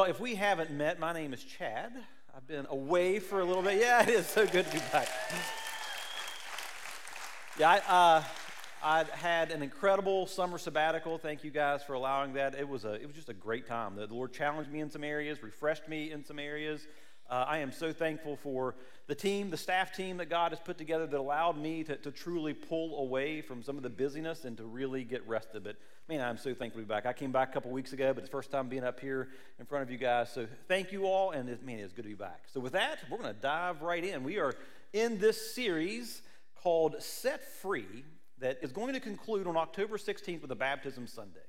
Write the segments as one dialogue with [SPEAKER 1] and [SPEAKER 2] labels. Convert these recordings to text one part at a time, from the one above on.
[SPEAKER 1] Well, if we haven't met, my name is Chad. I've been away for a little bit. Yeah, it is so good to be back. Yeah, I, uh, I had an incredible summer sabbatical. Thank you guys for allowing that. It was, a, it was just a great time. The Lord challenged me in some areas, refreshed me in some areas. Uh, I am so thankful for the team, the staff team that God has put together that allowed me to, to truly pull away from some of the busyness and to really get rested. But man, I'm so thankful to be back. I came back a couple weeks ago, but it's the first time being up here in front of you guys. So thank you all, and it, man, it's good to be back. So with that, we're going to dive right in. We are in this series called Set Free that is going to conclude on October 16th with a baptism Sunday.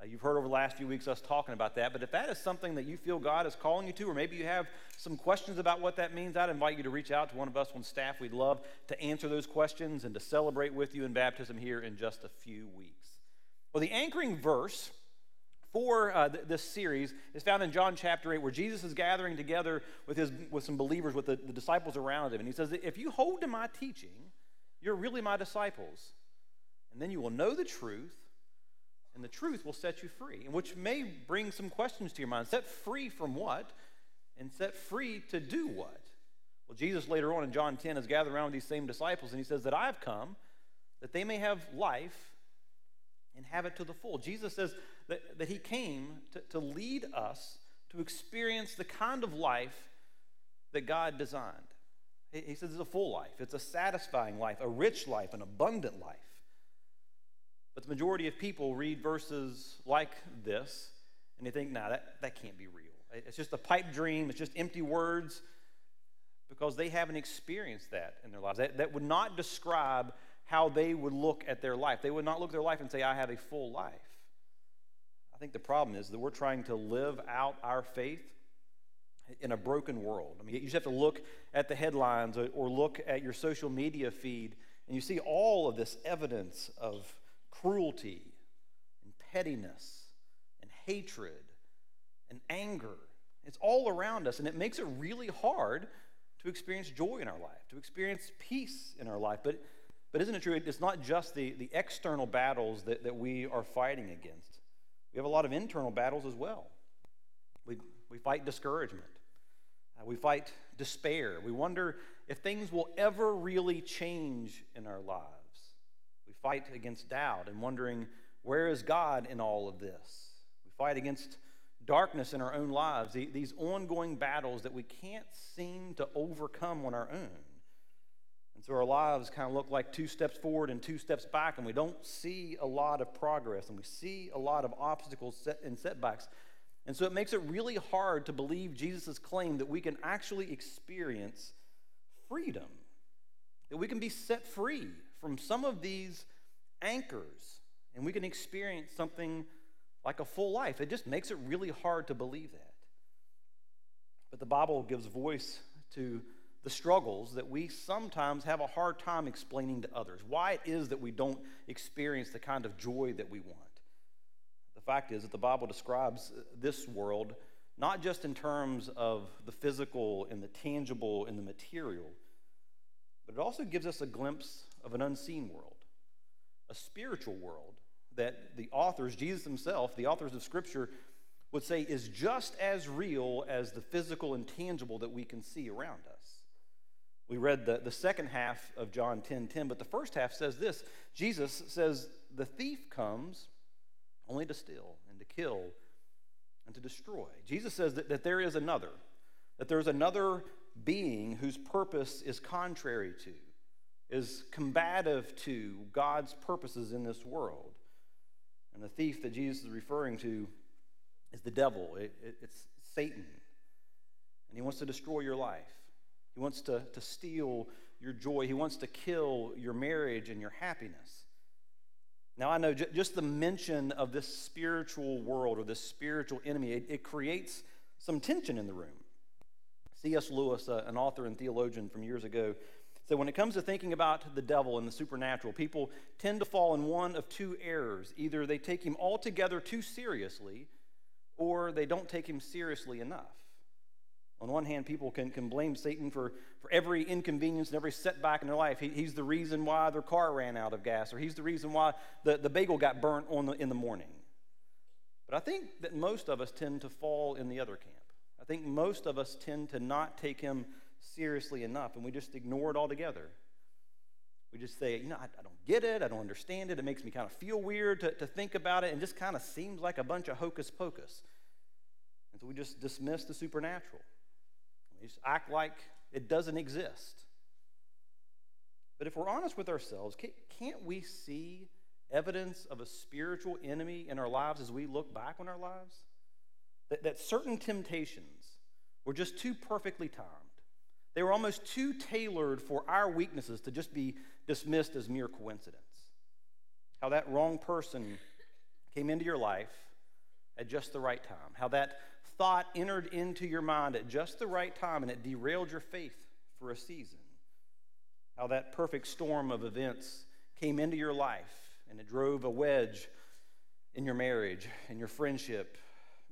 [SPEAKER 1] Uh, you've heard over the last few weeks us talking about that, but if that is something that you feel God is calling you to, or maybe you have some questions about what that means, I'd invite you to reach out to one of us on staff. We'd love to answer those questions and to celebrate with you in baptism here in just a few weeks. Well, the anchoring verse for uh, th- this series is found in John chapter 8, where Jesus is gathering together with, his, with some believers, with the, the disciples around him. And he says, If you hold to my teaching, you're really my disciples. And then you will know the truth, and the truth will set you free, and which may bring some questions to your mind. Set free from what? And set free to do what? Well, Jesus later on in John 10 is gathered around with these same disciples, and he says that I've come that they may have life and have it to the full. Jesus says that, that he came to, to lead us to experience the kind of life that God designed. He, he says it's a full life, it's a satisfying life, a rich life, an abundant life. But the majority of people read verses like this and they think, nah, that, that can't be real. It's just a pipe dream, it's just empty words because they haven't experienced that in their lives. That, that would not describe how they would look at their life. They would not look at their life and say, I have a full life. I think the problem is that we're trying to live out our faith in a broken world. I mean, you just have to look at the headlines or, or look at your social media feed, and you see all of this evidence of cruelty and pettiness and hatred and anger. It's all around us, and it makes it really hard to experience joy in our life, to experience peace in our life. But, but isn't it true? It's not just the, the external battles that, that we are fighting against, we have a lot of internal battles as well. We, we fight discouragement, uh, we fight despair. We wonder if things will ever really change in our lives. Fight against doubt and wondering, where is God in all of this? We fight against darkness in our own lives, these ongoing battles that we can't seem to overcome on our own. And so our lives kind of look like two steps forward and two steps back, and we don't see a lot of progress, and we see a lot of obstacles and setbacks. And so it makes it really hard to believe Jesus' claim that we can actually experience freedom, that we can be set free from some of these anchors and we can experience something like a full life. It just makes it really hard to believe that. But the Bible gives voice to the struggles that we sometimes have a hard time explaining to others. Why it is that we don't experience the kind of joy that we want. The fact is that the Bible describes uh, this world not just in terms of the physical and the tangible and the material, but it also gives us a glimpse of an unseen world, a spiritual world that the authors, Jesus himself, the authors of Scripture, would say is just as real as the physical and tangible that we can see around us. We read the, the second half of John 10 10, but the first half says this Jesus says, The thief comes only to steal and to kill and to destroy. Jesus says that, that there is another, that there's another being whose purpose is contrary to, is combative to God's purposes in this world. And the thief that Jesus is referring to is the devil, it, it, it's Satan. And he wants to destroy your life, he wants to, to steal your joy, he wants to kill your marriage and your happiness. Now, I know j- just the mention of this spiritual world or this spiritual enemy, it, it creates some tension in the room. C.S. Lewis, uh, an author and theologian from years ago, said when it comes to thinking about the devil and the supernatural, people tend to fall in one of two errors. Either they take him altogether too seriously, or they don't take him seriously enough. On one hand, people can, can blame Satan for, for every inconvenience and every setback in their life. He, he's the reason why their car ran out of gas, or he's the reason why the, the bagel got burnt on the, in the morning. But I think that most of us tend to fall in the other camp. I think most of us tend to not take him seriously enough, and we just ignore it altogether. We just say, you know, I, I, don't get it, I don't understand it, it makes me kind of feel weird to, to think about it, and just kind of seems like a bunch of hocus pocus. And so we just dismiss the supernatural. We just act like it doesn't exist. But if we're honest with ourselves, can't we see evidence of a spiritual enemy in our lives as we look back on our lives? That, that certain temptations were just too perfectly timed. They were almost too tailored for our weaknesses to just be dismissed as mere coincidence. How that wrong person came into your life at just the right time. How that thought entered into your mind at just the right time and it derailed your faith for a season. How that perfect storm of events came into your life and it drove a wedge in your marriage, in your friendship,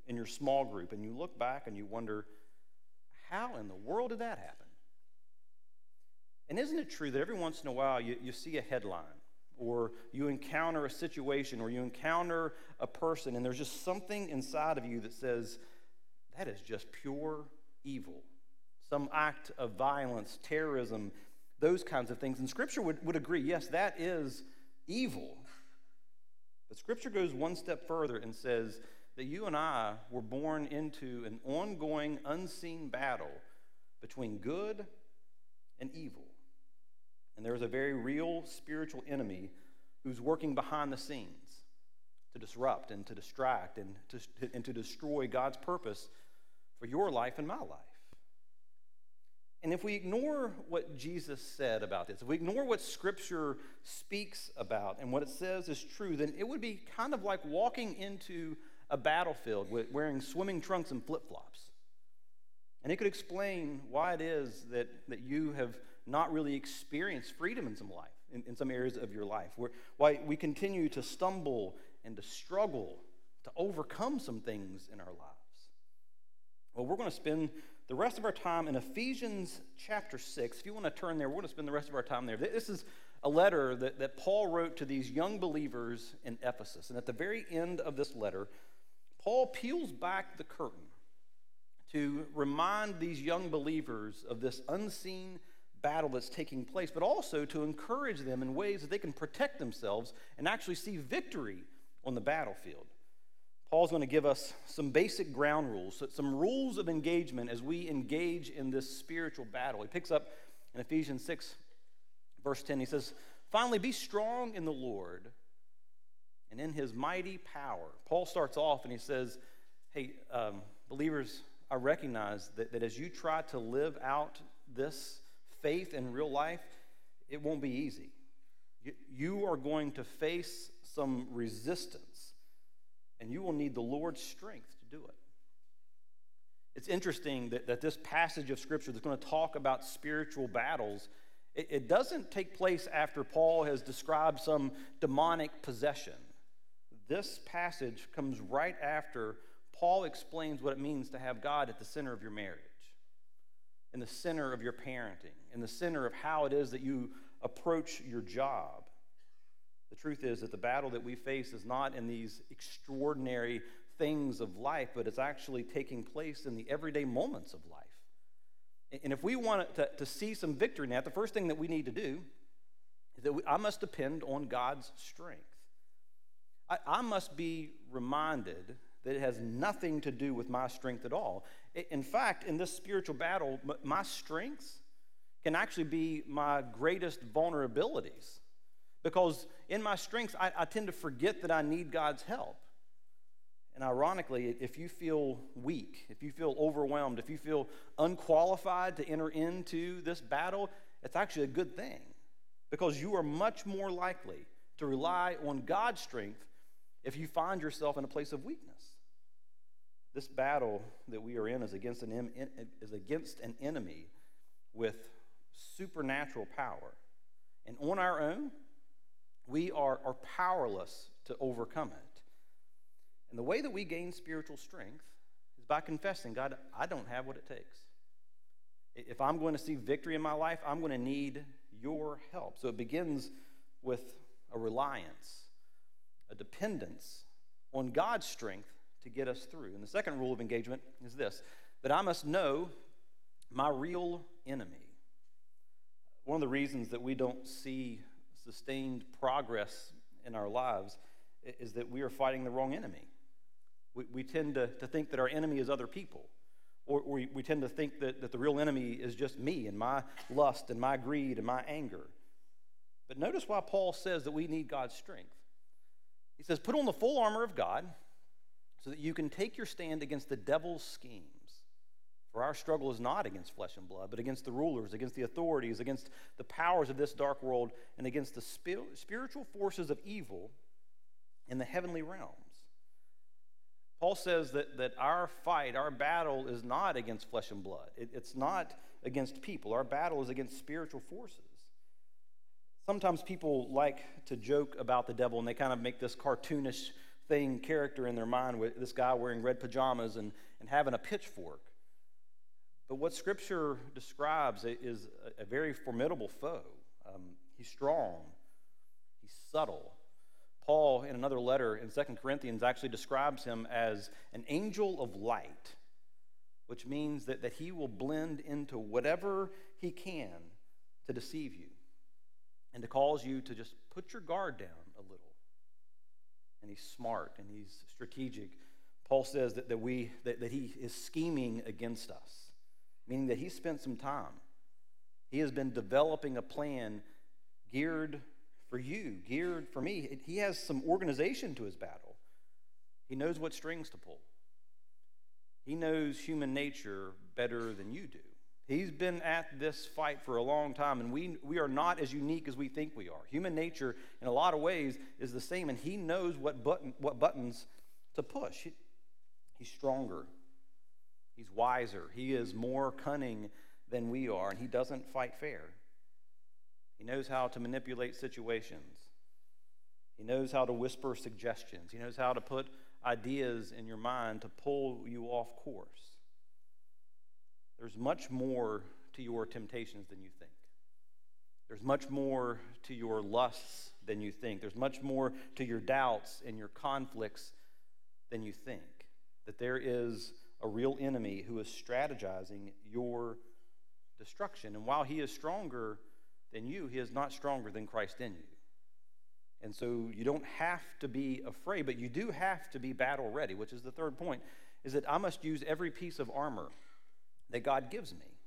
[SPEAKER 1] in your small group, and you look back and you wonder, how in the world did that happen? And isn't it true that every once in a while you, you see a headline or you encounter a situation or you encounter a person and there's just something inside of you that says, that is just pure evil. Some act of violence, terrorism, those kinds of things. And Scripture would, would agree yes, that is evil. But Scripture goes one step further and says that you and I were born into an ongoing, unseen battle between good and evil. And there is a very real spiritual enemy who's working behind the scenes to disrupt and to distract and to, and to destroy God's purpose for your life and my life. And if we ignore what Jesus said about this, if we ignore what Scripture speaks about and what it says is true, then it would be kind of like walking into a battlefield wearing swimming trunks and flip flops. And it could explain why it is that, that you have not really experience freedom in some life, in, in some areas of your life, where, why we continue to stumble and to struggle to overcome some things in our lives. Well, we're going to spend the rest of our time in Ephesians chapter 6. If you want to turn there, we're going to spend the rest of our time there. This is a letter that, that Paul wrote to these young believers in Ephesus. And at the very end of this letter, Paul peels back the curtain to remind these young believers of this unseen battle that's taking place, but also to encourage them in ways that they can protect themselves and actually see victory on the battlefield. Paul's going to give us some basic ground rules, some rules of engagement as we engage in this spiritual battle. He picks up in Ephesians 6, verse 10, he says, Finally, be strong in the Lord and in his mighty power. Paul starts off and he says, Hey, um, believers, I recognize that, that as you try to live out this faith in real life, it won't be easy. You, are going to face some resistance and you will need the Lord's strength to do it. It's interesting that, that this passage of Scripture that's going to talk about spiritual battles, it, it doesn't take place after Paul has described some demonic possession. This passage comes right after Paul explains what it means to have God at the center of your marriage, in the center of your parenting, in the center of how it is that you approach your job. The truth is that the battle that we face is not in these extraordinary things of life, but it's actually taking place in the everyday moments of life. And if we want to, to see some victory in that, the first thing that we need to do is that we, I must depend on God's strength. I, I must be reminded that it has nothing to do with my strength at all. In fact, in this spiritual battle, my strengths can actually be my greatest vulnerabilities. Because in my strengths, I, I tend to forget that I need God's help. And ironically, if you feel weak, if you feel overwhelmed, if you feel unqualified to enter into this battle, it's actually a good thing because you are much more likely to rely on God's strength if you find yourself in a place of weakness. This battle that we are in is against an, is against an enemy with supernatural power. And on our own, we are, are powerless to overcome it. And the way that we gain spiritual strength is by confessing, God, I don't have what it takes. If I'm going to see victory in my life, I'm going to need your help. So it begins with a reliance, a dependence on God's strength to get us through. And the second rule of engagement is this that I must know my real enemy. One of the reasons that we don't see sustained progress in our lives is that we are fighting the wrong enemy. We, we tend to, to think that our enemy is other people. Or, we, we tend to think that, that the real enemy is just me and my lust and my greed and my anger. But notice why Paul says that we need God's strength. He says, Put on the full armor of God so that you can take your stand against the devil's schemes. For our struggle is not against flesh and blood, but against the rulers, against the authorities, against the powers of this dark world, and against the spiritual forces of evil in the heavenly realms. Paul says that, that our fight, our battle, is not against flesh and blood. It, it's not against people. Our battle is against spiritual forces. Sometimes people like to joke about the devil and they kind of make this cartoonish thing, character in their mind with this guy wearing red pajamas and, and having a pitchfork. But what Scripture describes is a, a very formidable foe. Um, he's strong, he's subtle. Paul, in another letter in 2 Corinthians, actually describes him as an angel of light, which means that, that he will blend into whatever he can to deceive you and to cause you to just put your guard down a little. And he's smart and he's strategic. Paul says that, that, we, that, that he is scheming against us, meaning that he spent some time. He has been developing a plan geared for you, geared for me. He has some organization to his battle. He knows what strings to pull. He knows human nature better than you do. He's been at this fight for a long time, and we, we are not as unique as we think we are. Human nature, in a lot of ways, is the same, and he knows what, button, what buttons to push. He, he's stronger, he's wiser, he is more cunning than we are, and he doesn't fight fair. He knows how to manipulate situations, he knows how to whisper suggestions, he knows how to put ideas in your mind to pull you off course. There's much more to your temptations than you think. There's much more to your lusts than you think. There's much more to your doubts and your conflicts than you think. That there is a real enemy who is strategizing your destruction. And while he is stronger than you, he is not stronger than Christ in you. And so you don't have to be afraid, but you do have to be battle ready, which is the third point, is that I must use every piece of armor that God gives me.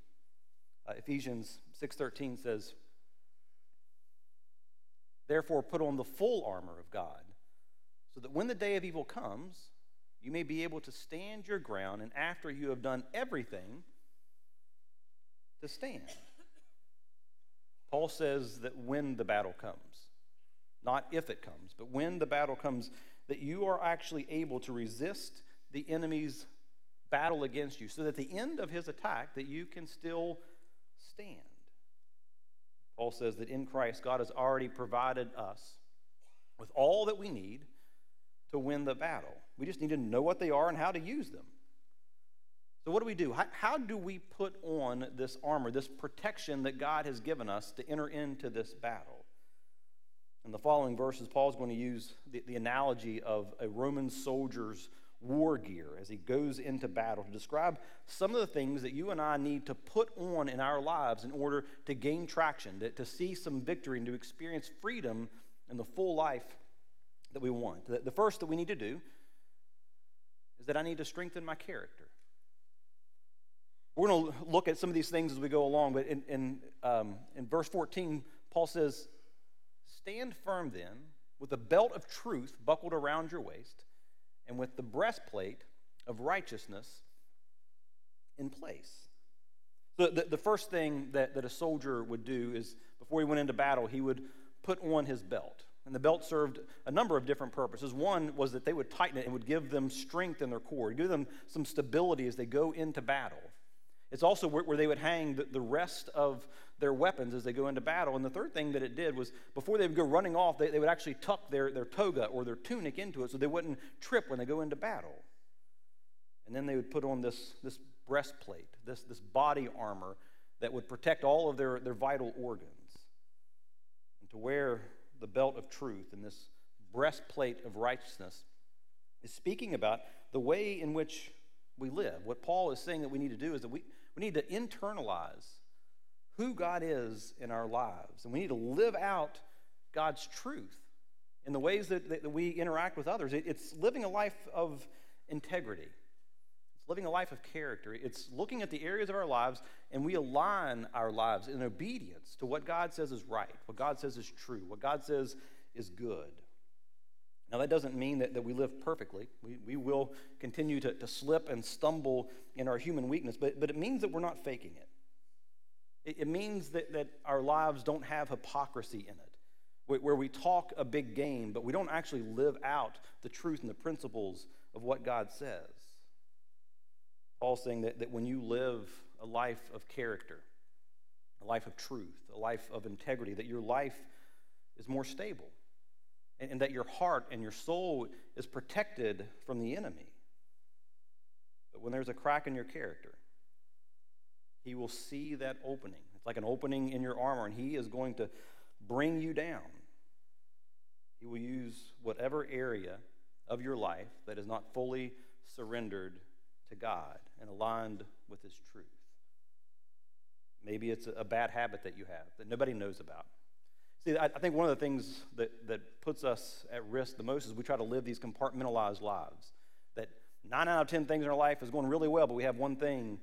[SPEAKER 1] Uh, Ephesians 6:13 says, "Therefore put on the full armor of God, so that when the day of evil comes, you may be able to stand your ground, and after you have done everything, to stand." Paul says that when the battle comes, not if it comes, but when the battle comes, that you are actually able to resist the enemy's battle against you, so that at the end of his attack that you can still stand. Paul says that in Christ, God has already provided us with all that we need to win the battle. We just need to know what they are and how to use them. So, what do we do? How, how, do we put on this armor, this protection that God has given us to enter into this battle? In the following verses, Paul is going to use the, the analogy of a Roman soldier's war gear as he goes into battle to describe some of the things that you and I need to put on in our lives in order to gain traction, to, to see some victory, and to experience freedom in the full life that we want. The, the first that we need to do is that I need to strengthen my character. We're going to look at some of these things as we go along, but in, in, um, in verse 14, Paul says, Stand firm then, with a belt of truth buckled around your waist and with the breastplate of righteousness in place. So, the, the first thing that, that a soldier would do is before he went into battle, he would put on his belt. And the belt served a number of different purposes. One was that they would tighten it and would give them strength in their core, give them some stability as they go into battle. It's also where, where they would hang the, the rest of their weapons as they go into battle. And the third thing that it did was before they would go running off, they, they would actually tuck their, their toga or their tunic into it so they wouldn't trip when they go into battle. And then they would put on this, this breastplate, this, this body armor that would protect all of their, their vital organs. And to wear the belt of truth and this breastplate of righteousness is speaking about the way in which we live. What Paul is saying that we need to do is that we, we need to internalize who God is in our lives. And we need to live out God's truth in the ways that, that we interact with others. It, it's living a life of integrity, it's living a life of character. It's looking at the areas of our lives and we align our lives in obedience to what God says is right, what God says is true, what God says is good. Now, that doesn't mean that, that we live perfectly. We, we will continue to, to slip and stumble in our human weakness, but, but it means that we're not faking it. It, it means that, that our lives don't have hypocrisy in it, where we talk a big game, but we don't actually live out the truth and the principles of what God says. Paul's saying that, that when you live a life of character, a life of truth, a life of integrity, that your life is more stable and, and that your heart and your soul is protected from the enemy. But when there's a crack in your character, he will see that opening. It's like an opening in your armor, and he is going to bring you down. He will use whatever area of your life that is not fully surrendered to God and aligned with His truth. Maybe it's a bad habit that you have that nobody knows about. See, I, think one of the things that, that puts us at risk the most is we try to live these compartmentalized lives. That nine out of ten things in our life is going really well, but we have one thing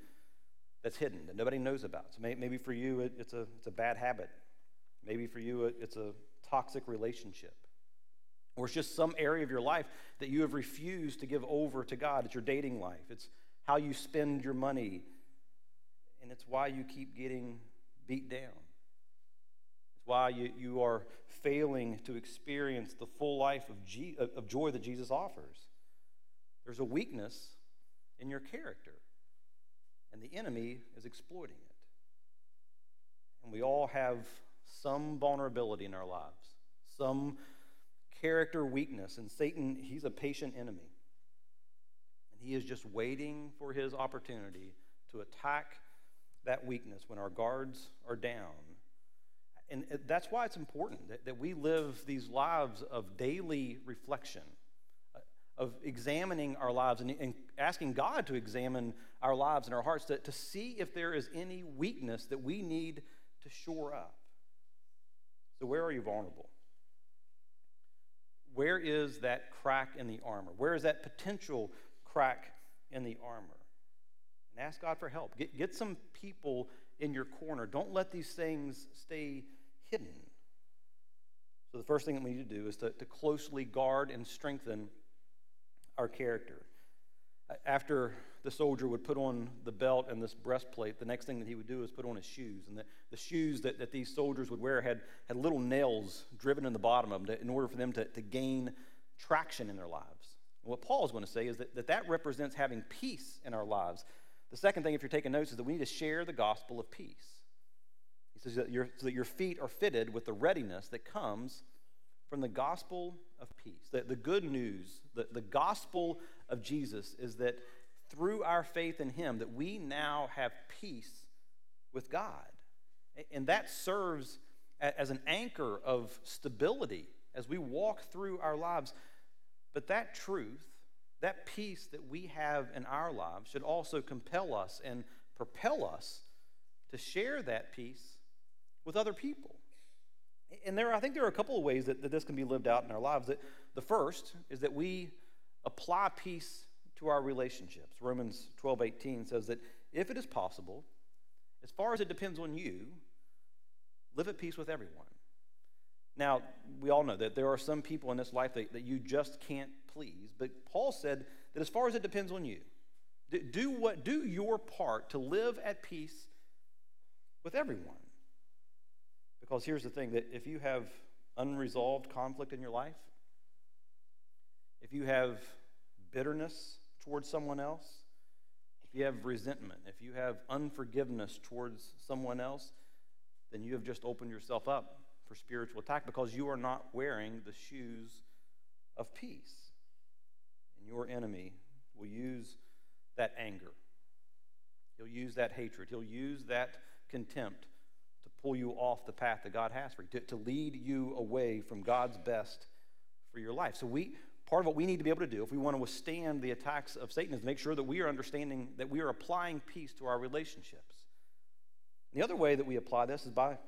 [SPEAKER 1] that's hidden that nobody knows about. So maybe for you, it's, a, it's a bad habit. Maybe for you, it's a toxic relationship. Or it's just some area of your life that you have refused to give over to God. It's your dating life, it's how you spend your money, and it's why you keep getting beat down why you, you are failing to experience the full life of, G, of joy that Jesus offers. There's a weakness in your character, and the enemy is exploiting it. And we all have some vulnerability in our lives, some character weakness, and Satan, he's a patient enemy. And he is just waiting for his opportunity to attack that weakness when our guards are down and that's why it's important that, that we live these lives of daily reflection, uh, of examining our lives and, and, asking God to examine our lives and our hearts to, to see if there is any weakness that we need to shore up. So, where are you vulnerable? Where is that crack in the armor? Where is that potential crack in the armor? And ask God for help. Get, get some people in your corner. Don't let these things stay hidden. So, the first thing that we need to do is to, to closely guard and strengthen our character. After the soldier would put on the belt and this breastplate, the next thing that he would do is put on his shoes. And the, the shoes that, that these soldiers would wear had, had little nails driven in the bottom of them to, in order for them to, to gain traction in their lives. And what Paul is going to say is that, that that represents having peace in our lives. The second thing, if you're taking notes, is that we need to share the gospel of peace. He says that your, so that your feet are fitted with the readiness that comes from the gospel of peace. The, the good news, the, the gospel of Jesus is that through our faith in him that we now have peace with God. And that serves as an anchor of stability as we walk through our lives. But that truth, that peace that we have in our lives, should also compel us and propel us to share that peace with other people. And there, I think there are a couple of ways that, that this can be lived out in our lives. That the first is that we apply peace to our relationships. Romans 12, 18 says that if it is possible, as far as it depends on you, live at peace with everyone. Now, we all know that there are some people in this life that, that you just can't please, but Paul said that as far as it depends on you, do what do your part to live at peace with everyone. Because here's the thing that if you have unresolved conflict in your life, if you have bitterness towards someone else, if you have resentment, if you have unforgiveness towards someone else, then you have just opened yourself up for spiritual attack because you are not wearing the shoes of peace. And your enemy will use that anger. He'll use that hatred. He'll use that contempt pull you off the path that God has for you, to, to lead you away from God's best for your life. So we part of what we need to be able to do if we want to withstand the attacks of Satan is make sure that we are understanding that we are applying peace to our relationships. The other way that we apply this is by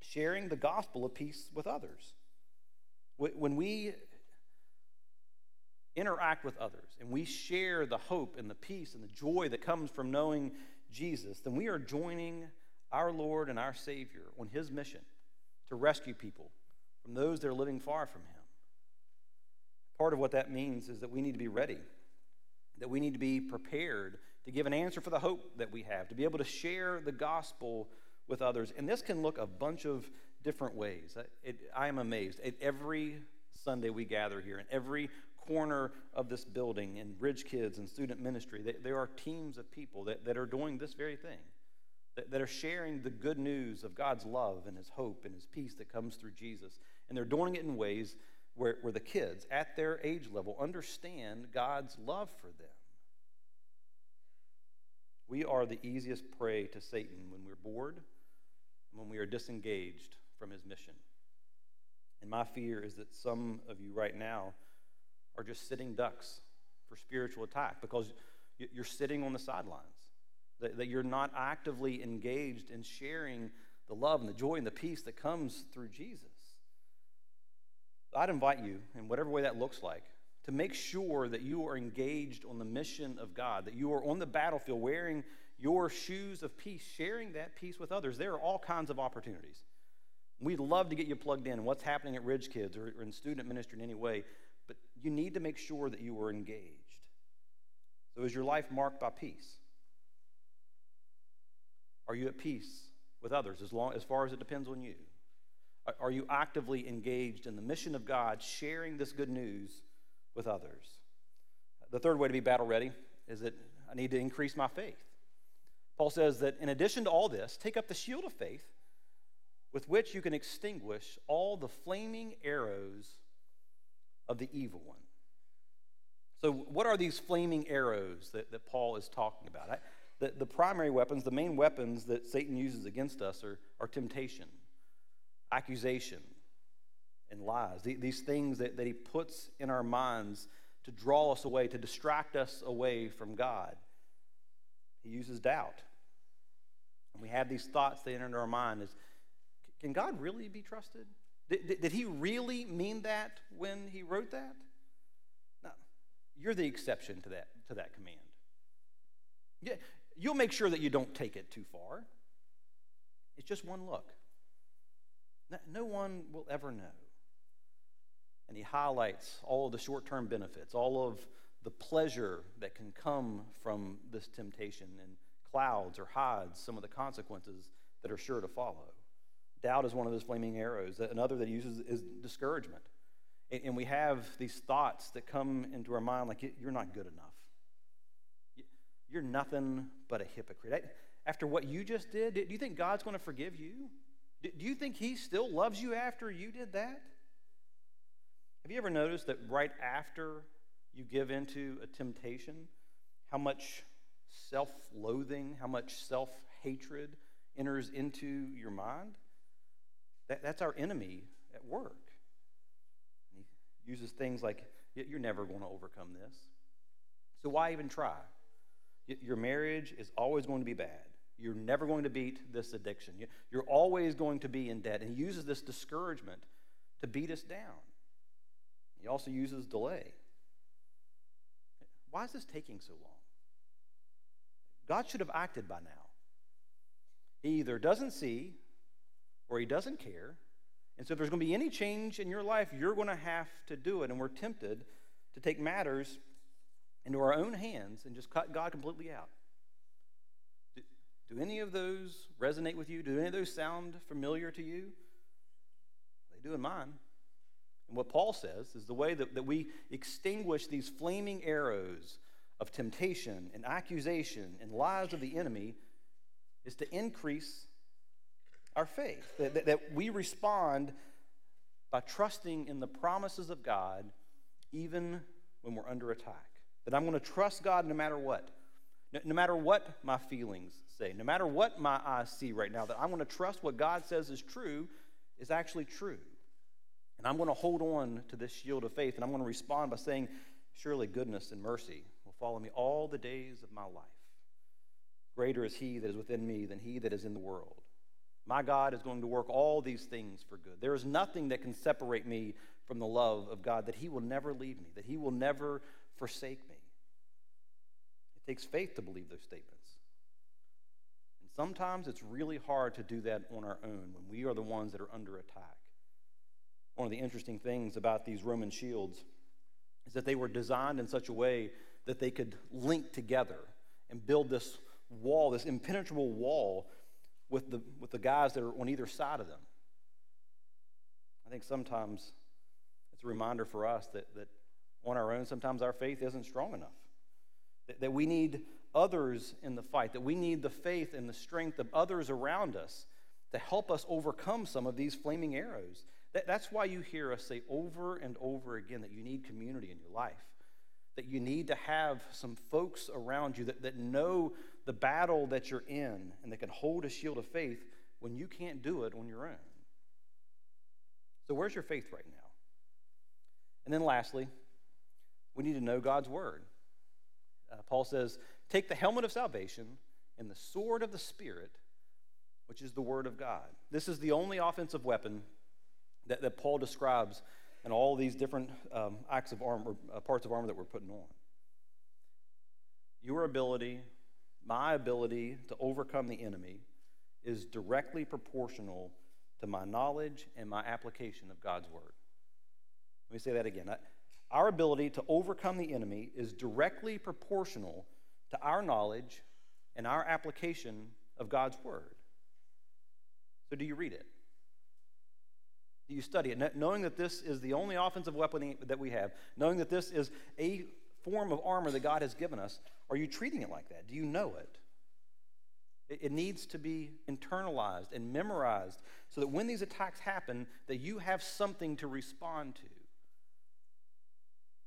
[SPEAKER 1] sharing the gospel of peace with others. When we interact with others and we share the hope and the peace and the joy that comes from knowing Jesus, then we are joining our Lord and our Savior on his mission to rescue people from those that are living far from him. Part of what that means is that we need to be ready, that we need to be prepared to give an answer for the hope that we have, to be able to share the gospel with others. And this can look a bunch of different ways. It, I am amazed. At every Sunday we gather here, in every corner of this building, in Bridge Kids and student ministry, there are teams of people that, that are doing this very thing, that, that are sharing the good news of God's love and His hope and His peace that comes through Jesus. And they're doing it in ways where, where the kids at their age level understand God's love for them. We are the easiest prey to Satan when we're bored and when we are disengaged from his mission. And my fear is that some of you right now are just sitting ducks for spiritual attack because you're sitting on the sidelines, that, that you're not actively engaged in sharing the love and the joy and the peace that comes through Jesus. I'd invite you, in whatever way that looks like, to make sure that you are engaged on the mission of God, that you are on the battlefield wearing your shoes of peace, sharing that peace with others. There are all kinds of opportunities. We'd love to get you plugged in what's happening at Ridge Kids or, or in student ministry in any way, but you need to make sure that you are engaged. So, is your life marked by peace? Are you at peace with others as, long, as far as it depends on you? Are you actively engaged in the mission of God, sharing this good news with others? The third way to be battle ready is that I need to increase my faith. Paul says that in addition to all this, take up the shield of faith with which you can extinguish all the flaming arrows of the evil one. So, what are these flaming arrows that, that Paul is talking about? I, the, the primary weapons, the main weapons that Satan uses against us are, are temptation accusation and lies. These things that, that he puts in our minds to draw us away, to distract us away from God. He uses doubt. And we have these thoughts that enter into our mind is, can God really be trusted? Did, did, did he really mean that when he wrote that? No. You're the exception to that, to that command. Yeah, you'll make sure that you don't take it too far. It's just one look. No one will ever know. And he highlights all of the short term benefits, all of the pleasure that can come from this temptation, and clouds or hides some of the consequences that are sure to follow. Doubt is one of those flaming arrows. Another that he uses is discouragement. And we have these thoughts that come into our mind like, you're not good enough. You're nothing but a hypocrite. After what you just did, do you think God's going to forgive you? Do you think he still loves you after you did that? Have you ever noticed that right after you give into a temptation, how much self loathing, how much self hatred enters into your mind? That, that's our enemy at work. He uses things like, you're never going to overcome this. So why even try? Your marriage is always going to be bad. You're never going to beat this addiction. You're always going to be in debt. And he uses this discouragement to beat us down. He also uses delay. Why is this taking so long? God should have acted by now. He either doesn't see or he doesn't care. And so, if there's going to be any change in your life, you're going to have to do it. And we're tempted to take matters into our own hands and just cut God completely out. Do any of those resonate with you? Do any of those sound familiar to you? They do in mine. And what Paul says is the way that, that we extinguish these flaming arrows of temptation and accusation and lies of the enemy is to increase our faith. That, that, that we respond by trusting in the promises of God even when we're under attack. That I'm going to trust God no matter what. No, no matter what my feelings say, no matter what my eyes see right now, that I'm going to trust what God says is true is actually true. And And I'm going to hold on to this shield of faith, and I'm going to respond by saying, Surely goodness and mercy will follow me all the days of my life. Greater is he that is within me than he that is in the world. My God is going to work all these things for good. There is nothing that can separate me from the love of God, that He will never leave me, that He will never forsake me. It takes faith to believe those statements. And sometimes it's really hard to do that on our own when we are the ones that are under attack. One of the interesting things about these Roman shields is that they were designed in such a way that they could link together and build this wall, this impenetrable wall with the, with the guys that are on either side of them. I think sometimes it's a reminder for us that, that on our own, sometimes our faith isn't strong enough. That, we need others in the fight, that we need the faith and the strength of others around us to help us overcome some of these flaming arrows. That's why you hear us say over and over again that you need community in your life, that you need to have some folks around you that, that know the battle that you're in and that can hold a shield of faith when you can't do it on your own. So, where's your faith right now? And then, lastly, we need to know God's word. Uh, Paul says, Take the helmet of salvation and the sword of the Spirit, which is the word of God. This is the only offensive weapon that, that Paul describes in all these different um, acts of armor, uh, parts of armor that we're putting on. Your ability my ability to overcome the enemy is directly proportional to my knowledge and my application of God's word. Let me say that again. Our ability to overcome the enemy is directly proportional to our knowledge and our application of God's word. So, do you read it? Do you study it? Knowing that this is the only offensive weapon that we have, knowing that this is a form of armor that God has given us, are you treating it like that? Do you know it? It, needs to be internalized and memorized so that when these attacks happen, that you have something to respond to.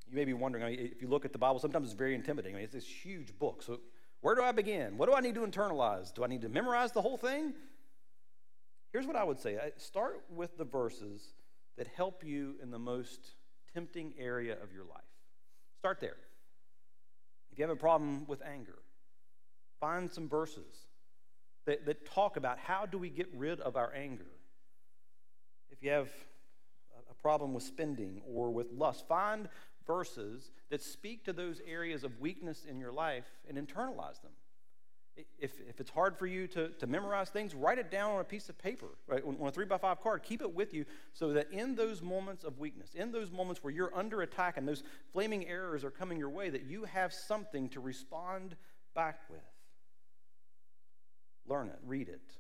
[SPEAKER 1] You may be wondering, I mean, if you look at the Bible, sometimes it's very intimidating. I mean, it's this huge book. So, where do I begin? What do I need to internalize? Do I need to memorize the whole thing? Here's what I would say start with the verses that help you in the most tempting area of your life. Start there. If you have a problem with anger, find some verses that, that talk about how do we get rid of our anger. If you have a problem with spending or with lust, find verses that speak to those areas of weakness in your life and internalize them. If, if it's hard for you to, to memorize things, write it down on a piece of paper, right? On, on a three by five card. Keep it with you so that in those moments of weakness, in those moments where you're under attack and those flaming errors are coming your way, that you have something to respond back with. Learn it, read it,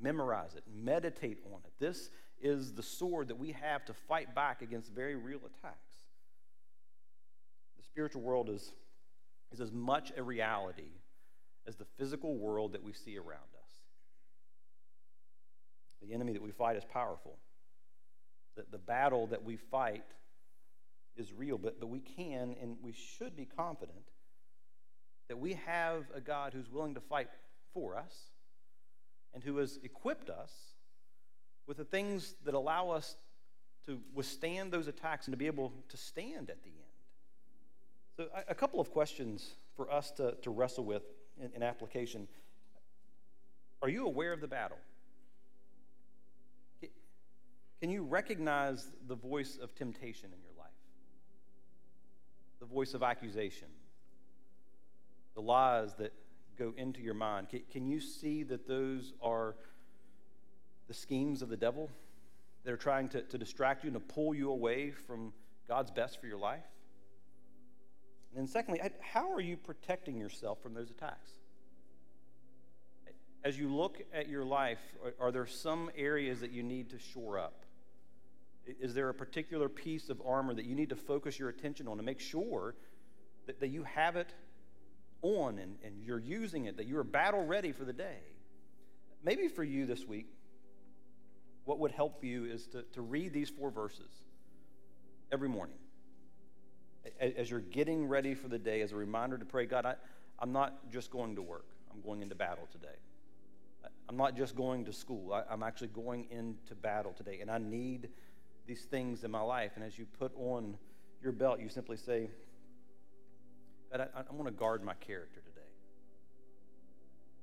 [SPEAKER 1] memorize it, meditate on it. This is the sword that we have to fight back against very real attacks. Spiritual world is, is as much a reality as the physical world that we see around us. The enemy that we fight is powerful. The, the battle that we fight is real, but, but we can and we should be confident that we have a God who's willing to fight for us and who has equipped us with the things that allow us to withstand those attacks and to be able to stand at the end. So, a, couple of questions for us to, to wrestle with in, in application. Are you aware of the battle? Can you recognize the voice of temptation in your life? The voice of accusation? The lies that go into your mind? Can, can you see that those are the schemes of the devil that are trying to, to distract you and to pull you away from God's best for your life? And secondly, how are you protecting yourself from those attacks? As you look at your life, are, are there some areas that you need to shore up? Is there a particular piece of armor that you need to focus your attention on to make sure that, that you have it on and, and you're using it, that you are battle ready for the day? Maybe for you this week, what would help you is to, to read these four verses every morning as you're getting ready for the day, as a reminder to pray, God, I, I'm not just going to work, I'm going into battle today. I'm not just going to school, I, I'm actually going into battle today, and I need these things in my life. And as you put on your belt, you simply say, God, I, I want to guard my character today.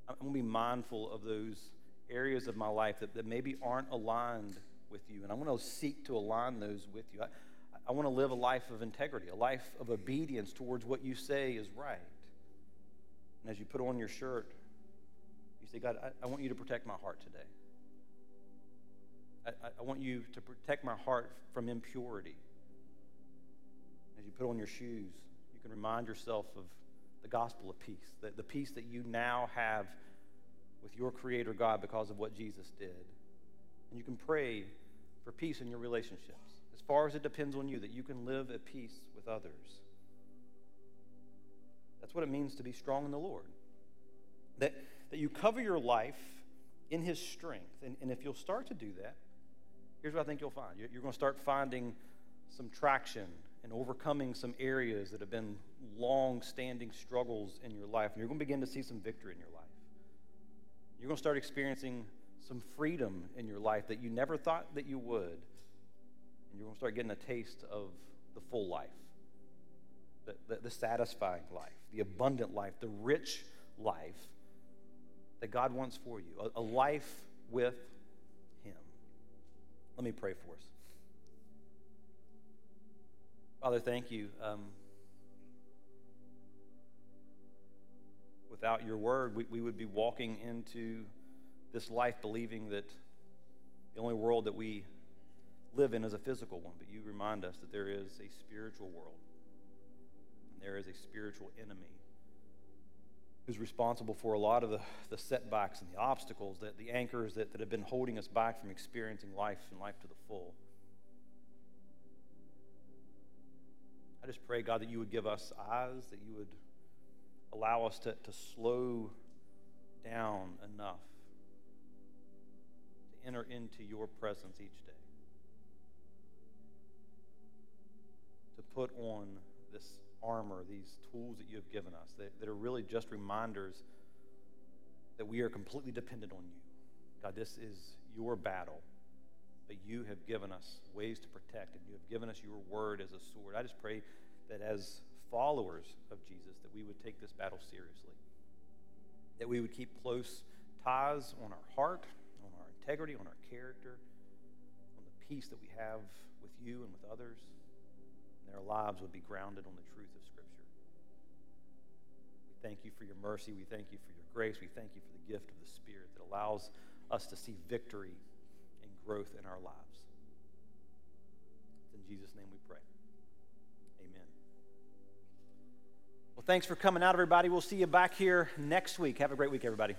[SPEAKER 1] I'm going to be mindful of those areas of my life that, that maybe aren't aligned with you. And I want to seek to align those with you. I, I want to live a life of integrity, a life of obedience towards what you say is right. And as you put on your shirt, you say, God, I, I want you to protect my heart today. I, I want you to protect my heart from impurity. As you put on your shoes, you can remind yourself of the gospel of peace, the, the peace that you now have with your Creator God because of what Jesus did. And you can pray for peace in your relationships, far as it depends on you, that you can live at peace with others. That's what it means to be strong in the Lord. That, that you cover your life in His strength. And, and if you'll start to do that, here's what I think you'll find. You're, you're going to start finding some traction and overcoming some areas that have been long standing struggles in your life. And you're going to begin to see some victory in your life. You're going to start experiencing some freedom in your life that you never thought that you would. And you're going to start getting a taste of the full life, the, the, the satisfying life, the abundant life, the rich life that God wants for you, a, a life with Him. Let me pray for us. Father, thank you. Um, without your word, we, we would be walking into this life believing that the only world that we live in is a physical one. But you remind us that there is a spiritual world, and there is a spiritual enemy who's responsible for a lot of the, the setbacks and the obstacles, that the anchors that, that have been holding us back from experiencing life and life to the full. I just pray, God, that you would give us eyes, that you would allow us to, to slow down enough to enter into your presence each day. Put on this armor, these tools that you have given us, that, that are really just reminders that we are completely dependent on you. God, this is your battle but you have given us ways to protect, and you have given us your word as a sword. I just pray that as followers of Jesus, that we would take this battle seriously, that we would keep close ties on our heart, on our integrity, on our character, on the peace that we have with you and with others, our lives would be grounded on the truth of Scripture. We thank you for your mercy. We thank you for your grace. We thank you for the gift of the Spirit that allows us to see victory and growth in our lives. In Jesus' name we pray. Amen. Well, thanks for coming out, everybody. We'll see you back here next week. Have a great week, everybody.